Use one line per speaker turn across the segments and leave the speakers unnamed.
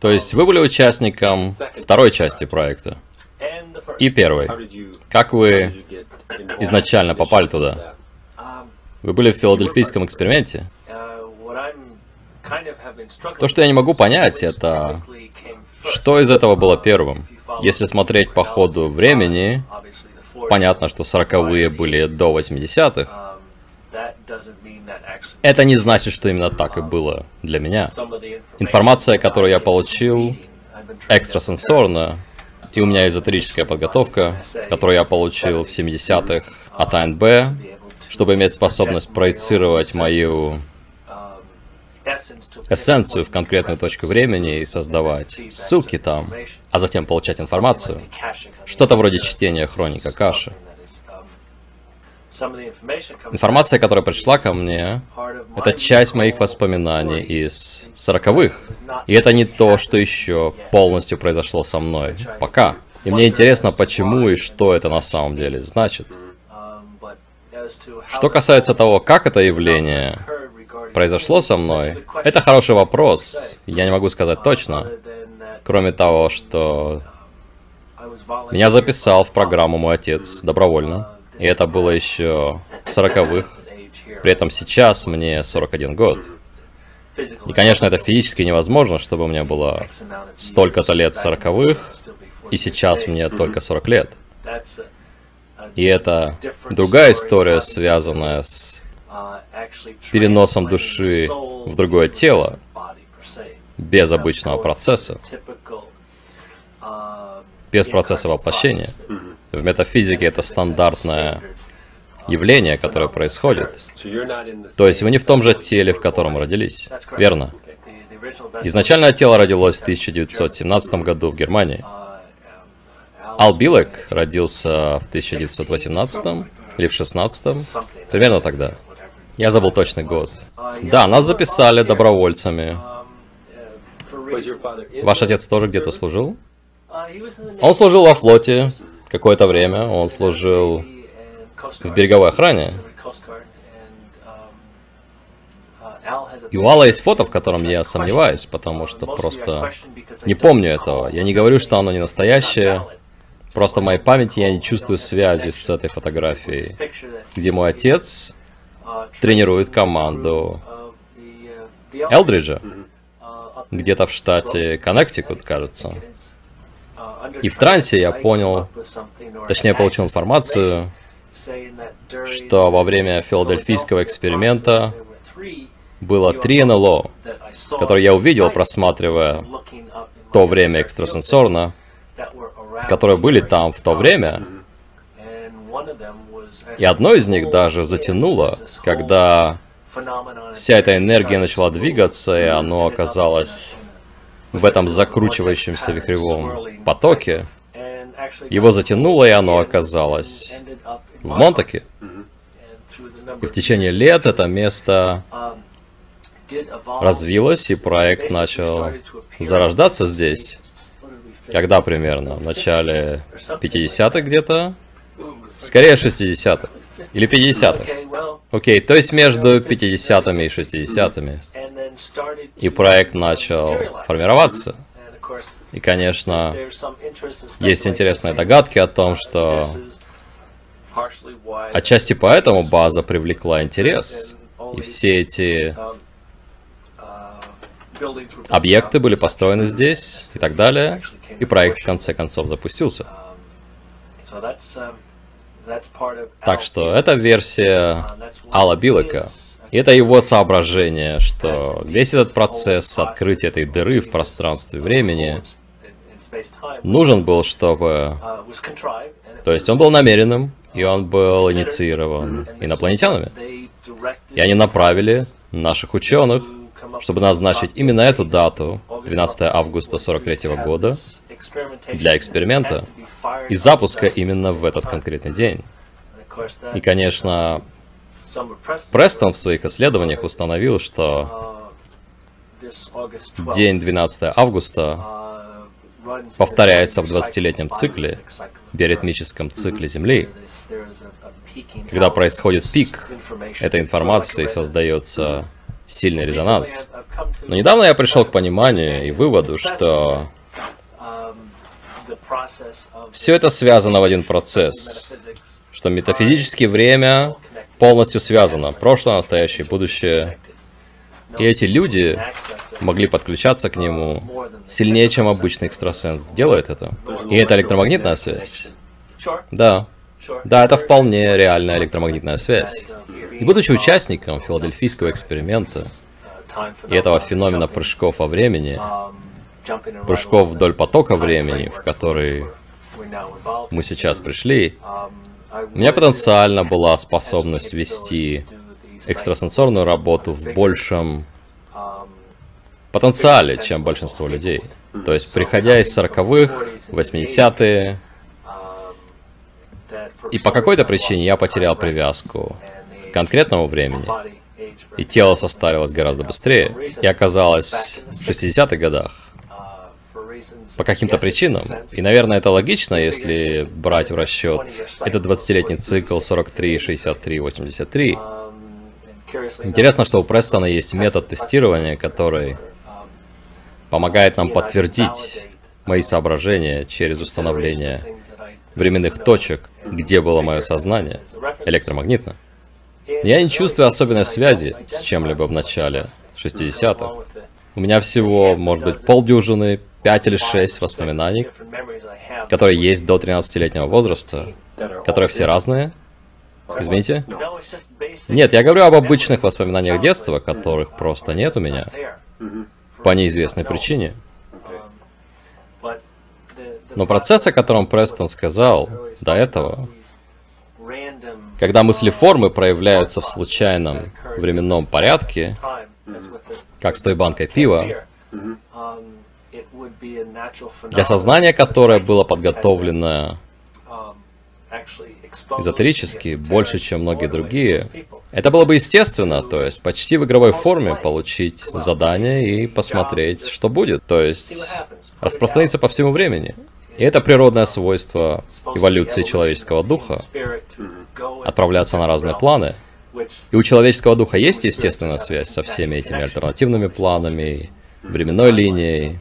То есть вы были участником второй части проекта и первой. Как вы изначально попали туда? Вы были в филадельфийском эксперименте? То, что я не могу понять, это что из этого было первым. Если смотреть по ходу времени, понятно, что сороковые были до 80-х. Это не значит, что именно так и было для меня. Информация, которую я получил экстрасенсорно, и у меня эзотерическая подготовка, которую я получил в 70-х от АНБ, чтобы иметь способность проецировать мою эссенцию в конкретную точку времени и создавать ссылки там, а затем получать информацию. Что-то вроде чтения хроника Каши. Информация, которая пришла ко мне, это часть моих воспоминаний из сороковых. И это не то, что еще полностью произошло со мной. Пока. И мне интересно, почему и что это на самом деле значит. Что касается того, как это явление произошло со мной, это хороший вопрос. Я не могу сказать точно. Кроме того, что меня записал в программу мой отец добровольно. И это было еще в сороковых. При этом сейчас мне 41 год. И, конечно, это физически невозможно, чтобы у меня было столько-то лет в сороковых, и сейчас мне только 40 лет. И это другая история, связанная с переносом души в другое тело, без обычного процесса, без процесса воплощения. В метафизике это стандартное явление, которое происходит. То есть вы не в том же теле, в котором родились. Верно. Изначальное тело родилось в 1917 году в Германии. Ал Билек родился в 1918 или в 16 примерно тогда. Я забыл точный год. Да, нас записали добровольцами. Ваш отец тоже где-то служил? Он служил во флоте какое-то время. Он служил в береговой охране. И у Алла есть фото, в котором я сомневаюсь, потому что просто не помню этого. Я не говорю, что оно не настоящее. Просто в моей памяти я не чувствую связи с этой фотографией, где мой отец тренирует команду Элдриджа, где-то в штате Коннектикут, кажется. И в трансе я понял, точнее получил информацию, что во время филадельфийского эксперимента было три НЛО, которые я увидел, просматривая то время экстрасенсорно, которые были там в то время. И одно из них даже затянуло, когда вся эта энергия начала двигаться, и оно оказалось в этом закручивающемся вихревом потоке. Его затянуло, и оно оказалось в Монтаке. И в течение лет это место развилось, и проект начал зарождаться здесь. Когда примерно? В начале 50-х где-то? Скорее 60-х. Или 50-х. Окей, то есть между 50-ми и 60-ми. И проект начал формироваться. И, конечно, есть интересные догадки о том, что отчасти поэтому база привлекла интерес. И все эти объекты были построены здесь и так далее. И проект в конце концов запустился. Так что это версия Алла Билека. Это его соображение, что весь этот процесс открытия этой дыры в пространстве времени нужен был, чтобы... То есть он был намеренным, и он был инициирован инопланетянами. И они направили наших ученых, чтобы назначить именно эту дату, 12 августа 43 года, для эксперимента и запуска именно в этот конкретный день. И, конечно, Престон в своих исследованиях установил, что день 12 августа повторяется в 20-летнем цикле, биоритмическом цикле Земли, когда происходит пик этой информации, создается сильный резонанс. Но недавно я пришел к пониманию и выводу, что все это связано в один процесс, что метафизически время полностью связано, прошлое, настоящее, будущее. И эти люди могли подключаться к нему сильнее, чем обычный экстрасенс делает это. И это электромагнитная связь. Да. Да, это вполне реальная электромагнитная связь. И будучи участником филадельфийского эксперимента и этого феномена прыжков во времени, прыжков вдоль потока времени, в который мы сейчас пришли, у меня потенциально была способность вести экстрасенсорную работу в большем потенциале, чем большинство людей. То есть, приходя из 40-х, 80-е, и по какой-то причине я потерял привязку к конкретному времени, и тело состарилось гораздо быстрее, и оказалось в 60-х годах, по каким-то причинам. И, наверное, это логично, если брать в расчет этот 20-летний цикл 43, 63, 83. Интересно, что у Престона есть метод тестирования, который помогает нам подтвердить мои соображения через установление временных точек, где было мое сознание, электромагнитно. Я не чувствую особенной связи с чем-либо в начале 60-х. У меня всего, может быть, полдюжины 5 или 6 воспоминаний, которые есть до 13-летнего возраста, которые все разные. Извините? Нет, я говорю об обычных воспоминаниях детства, которых просто нет у меня. По неизвестной причине. Но процесс, о котором Престон сказал до этого, когда мыслеформы проявляются в случайном временном порядке, как с той банкой пива, для сознания, которое было подготовлено эзотерически больше, чем многие другие, это было бы естественно, то есть почти в игровой форме получить задание и посмотреть, что будет, то есть распространиться по всему времени. И это природное свойство эволюции человеческого духа, отправляться на разные планы. И у человеческого духа есть естественная связь со всеми этими альтернативными планами, временной линией,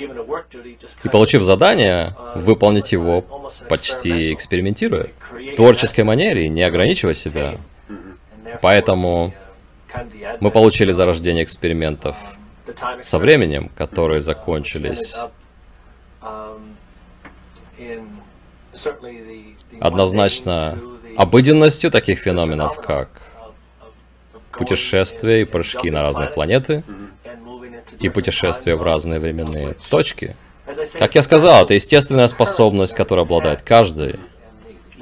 и получив задание, выполнить его почти экспериментируя. В творческой манере, не ограничивая себя. Поэтому мы получили зарождение экспериментов со временем, которые закончились однозначно обыденностью таких феноменов, как путешествия и прыжки на разные планеты, и путешествия в разные временные точки. Как я сказал, это естественная способность, которой обладает каждый,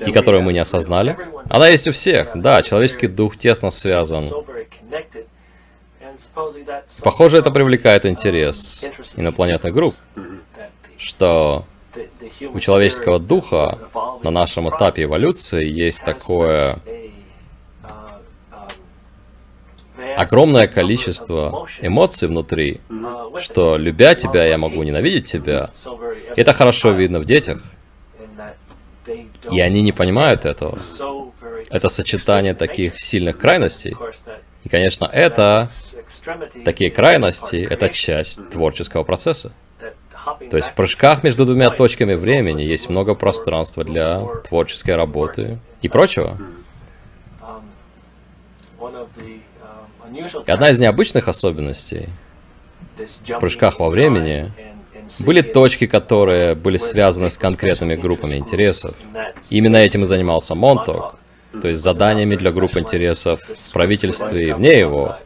и которую мы не осознали. Она есть у всех, да, человеческий дух тесно связан. Похоже, это привлекает интерес инопланетных групп, что у человеческого духа на нашем этапе эволюции есть такое огромное количество эмоций внутри, что любя тебя, я могу ненавидеть тебя. Это хорошо видно в детях. И они не понимают этого. Это сочетание таких сильных крайностей. И, конечно, это, такие крайности, это часть творческого процесса. То есть в прыжках между двумя точками времени есть много пространства для творческой работы и прочего. И одна из необычных особенностей в прыжках во времени были точки, которые были связаны с конкретными группами интересов. И именно этим и занимался Монток, то есть заданиями для групп интересов в правительстве и вне его,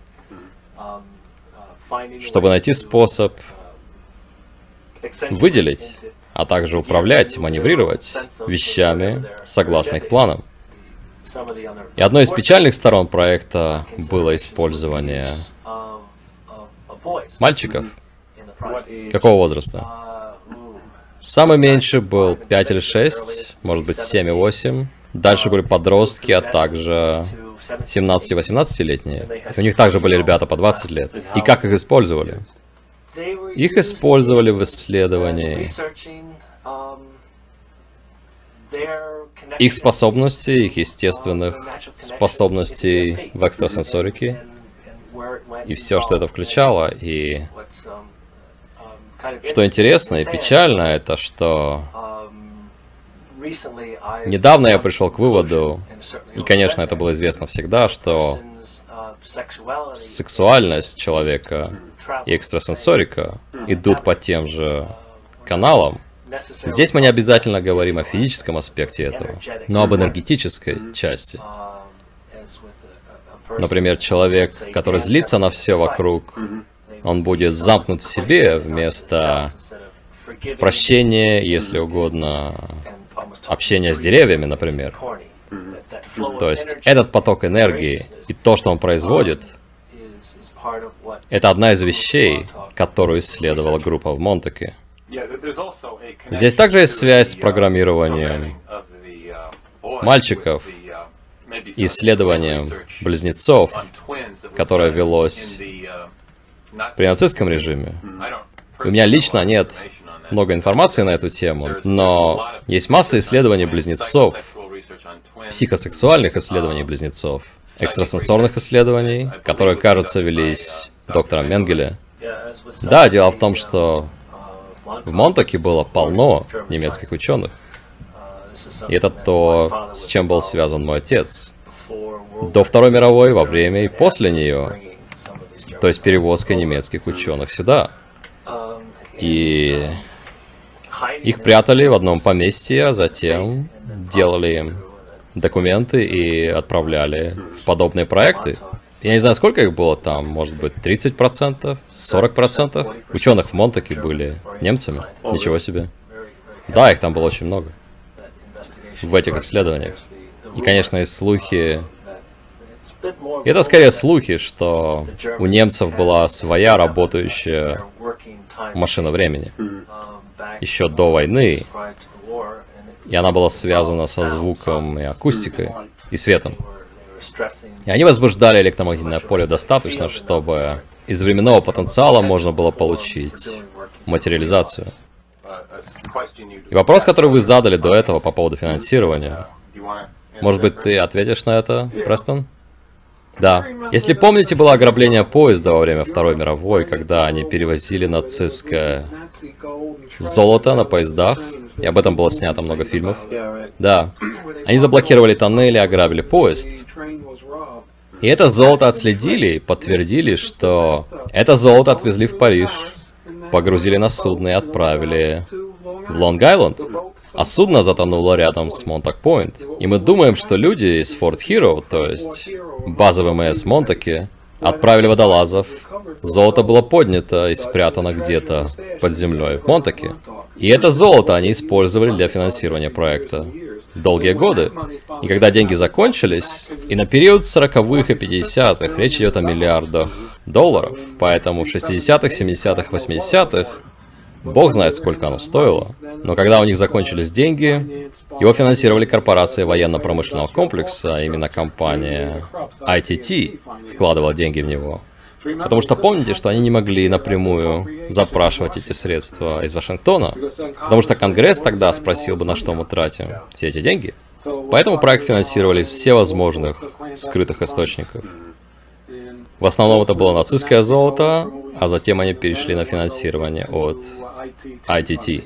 чтобы найти способ выделить, а также управлять, маневрировать вещами согласно их планам. И одной из печальных сторон проекта было использование мальчиков. Какого возраста? Самый меньший был 5 или 6, может быть 7 и 8. Дальше были подростки, а также 17 и 18-летние. И у них также были ребята по 20 лет. И как их использовали? Их использовали в исследовании их способностей, их естественных способностей в экстрасенсорике, и все, что это включало, и что интересно и печально, это что недавно я пришел к выводу, и, конечно, это было известно всегда, что сексуальность человека и экстрасенсорика идут по тем же каналам. Здесь мы не обязательно говорим о физическом аспекте этого, но об энергетической части. Например, человек, который злится на все вокруг, он будет замкнут в себе вместо прощения, если угодно, общения с деревьями, например. То есть этот поток энергии и то, что он производит, это одна из вещей, которую исследовала группа в Монтеке. Здесь также есть связь с программированием мальчиков, исследованием близнецов, которое велось при нацистском режиме. У меня лично нет много информации на эту тему, но есть масса исследований близнецов, психосексуальных исследований близнецов, экстрасенсорных исследований, которые, кажется, велись доктором Менгеле. Да, дело в том, что в Монтаке было полно немецких ученых. И это то, с чем был связан мой отец. До Второй мировой, во время и после нее. То есть перевозка немецких ученых сюда. И их прятали в одном поместье, а затем делали документы и отправляли в подобные проекты. Я не знаю, сколько их было там, может быть, 30%, 40% ученых в Монтаке были немцами. Ничего себе. Да, их там было очень много. В этих исследованиях. И, конечно, есть слухи... И это скорее слухи, что у немцев была своя работающая машина времени. Еще до войны. И она была связана со звуком и акустикой, и светом. И они возбуждали электромагнитное поле достаточно, чтобы из временного потенциала можно было получить материализацию. И вопрос, который вы задали до этого по поводу финансирования, может быть, ты ответишь на это, Престон? Да. Если помните, было ограбление поезда во время Второй мировой, когда они перевозили нацистское золото на поездах, и об этом было снято много фильмов. Да. Они заблокировали тоннели, ограбили поезд. И это золото отследили и подтвердили, что это золото отвезли в Париж, погрузили на судно и отправили в Лонг-Айленд. А судно затонуло рядом с Монтак-Пойнт. И мы думаем, что люди из Форт Хиро, то есть базовый МС Монтаки, отправили водолазов. Золото было поднято и спрятано где-то под землей в Монтаке. И это золото они использовали для финансирования проекта долгие годы. И когда деньги закончились, и на период 40-х и 50-х речь идет о миллиардах долларов, поэтому в 60-х, 70-х, 80-х Бог знает, сколько оно стоило. Но когда у них закончились деньги, его финансировали корпорации военно-промышленного комплекса, а именно компания ITT вкладывала деньги в него. Потому что помните, что они не могли напрямую запрашивать эти средства из Вашингтона, потому что Конгресс тогда спросил бы, на что мы тратим все эти деньги. Поэтому проект финансировали из всевозможных скрытых источников. В основном это было нацистское золото, а затем они перешли на финансирование от ITT.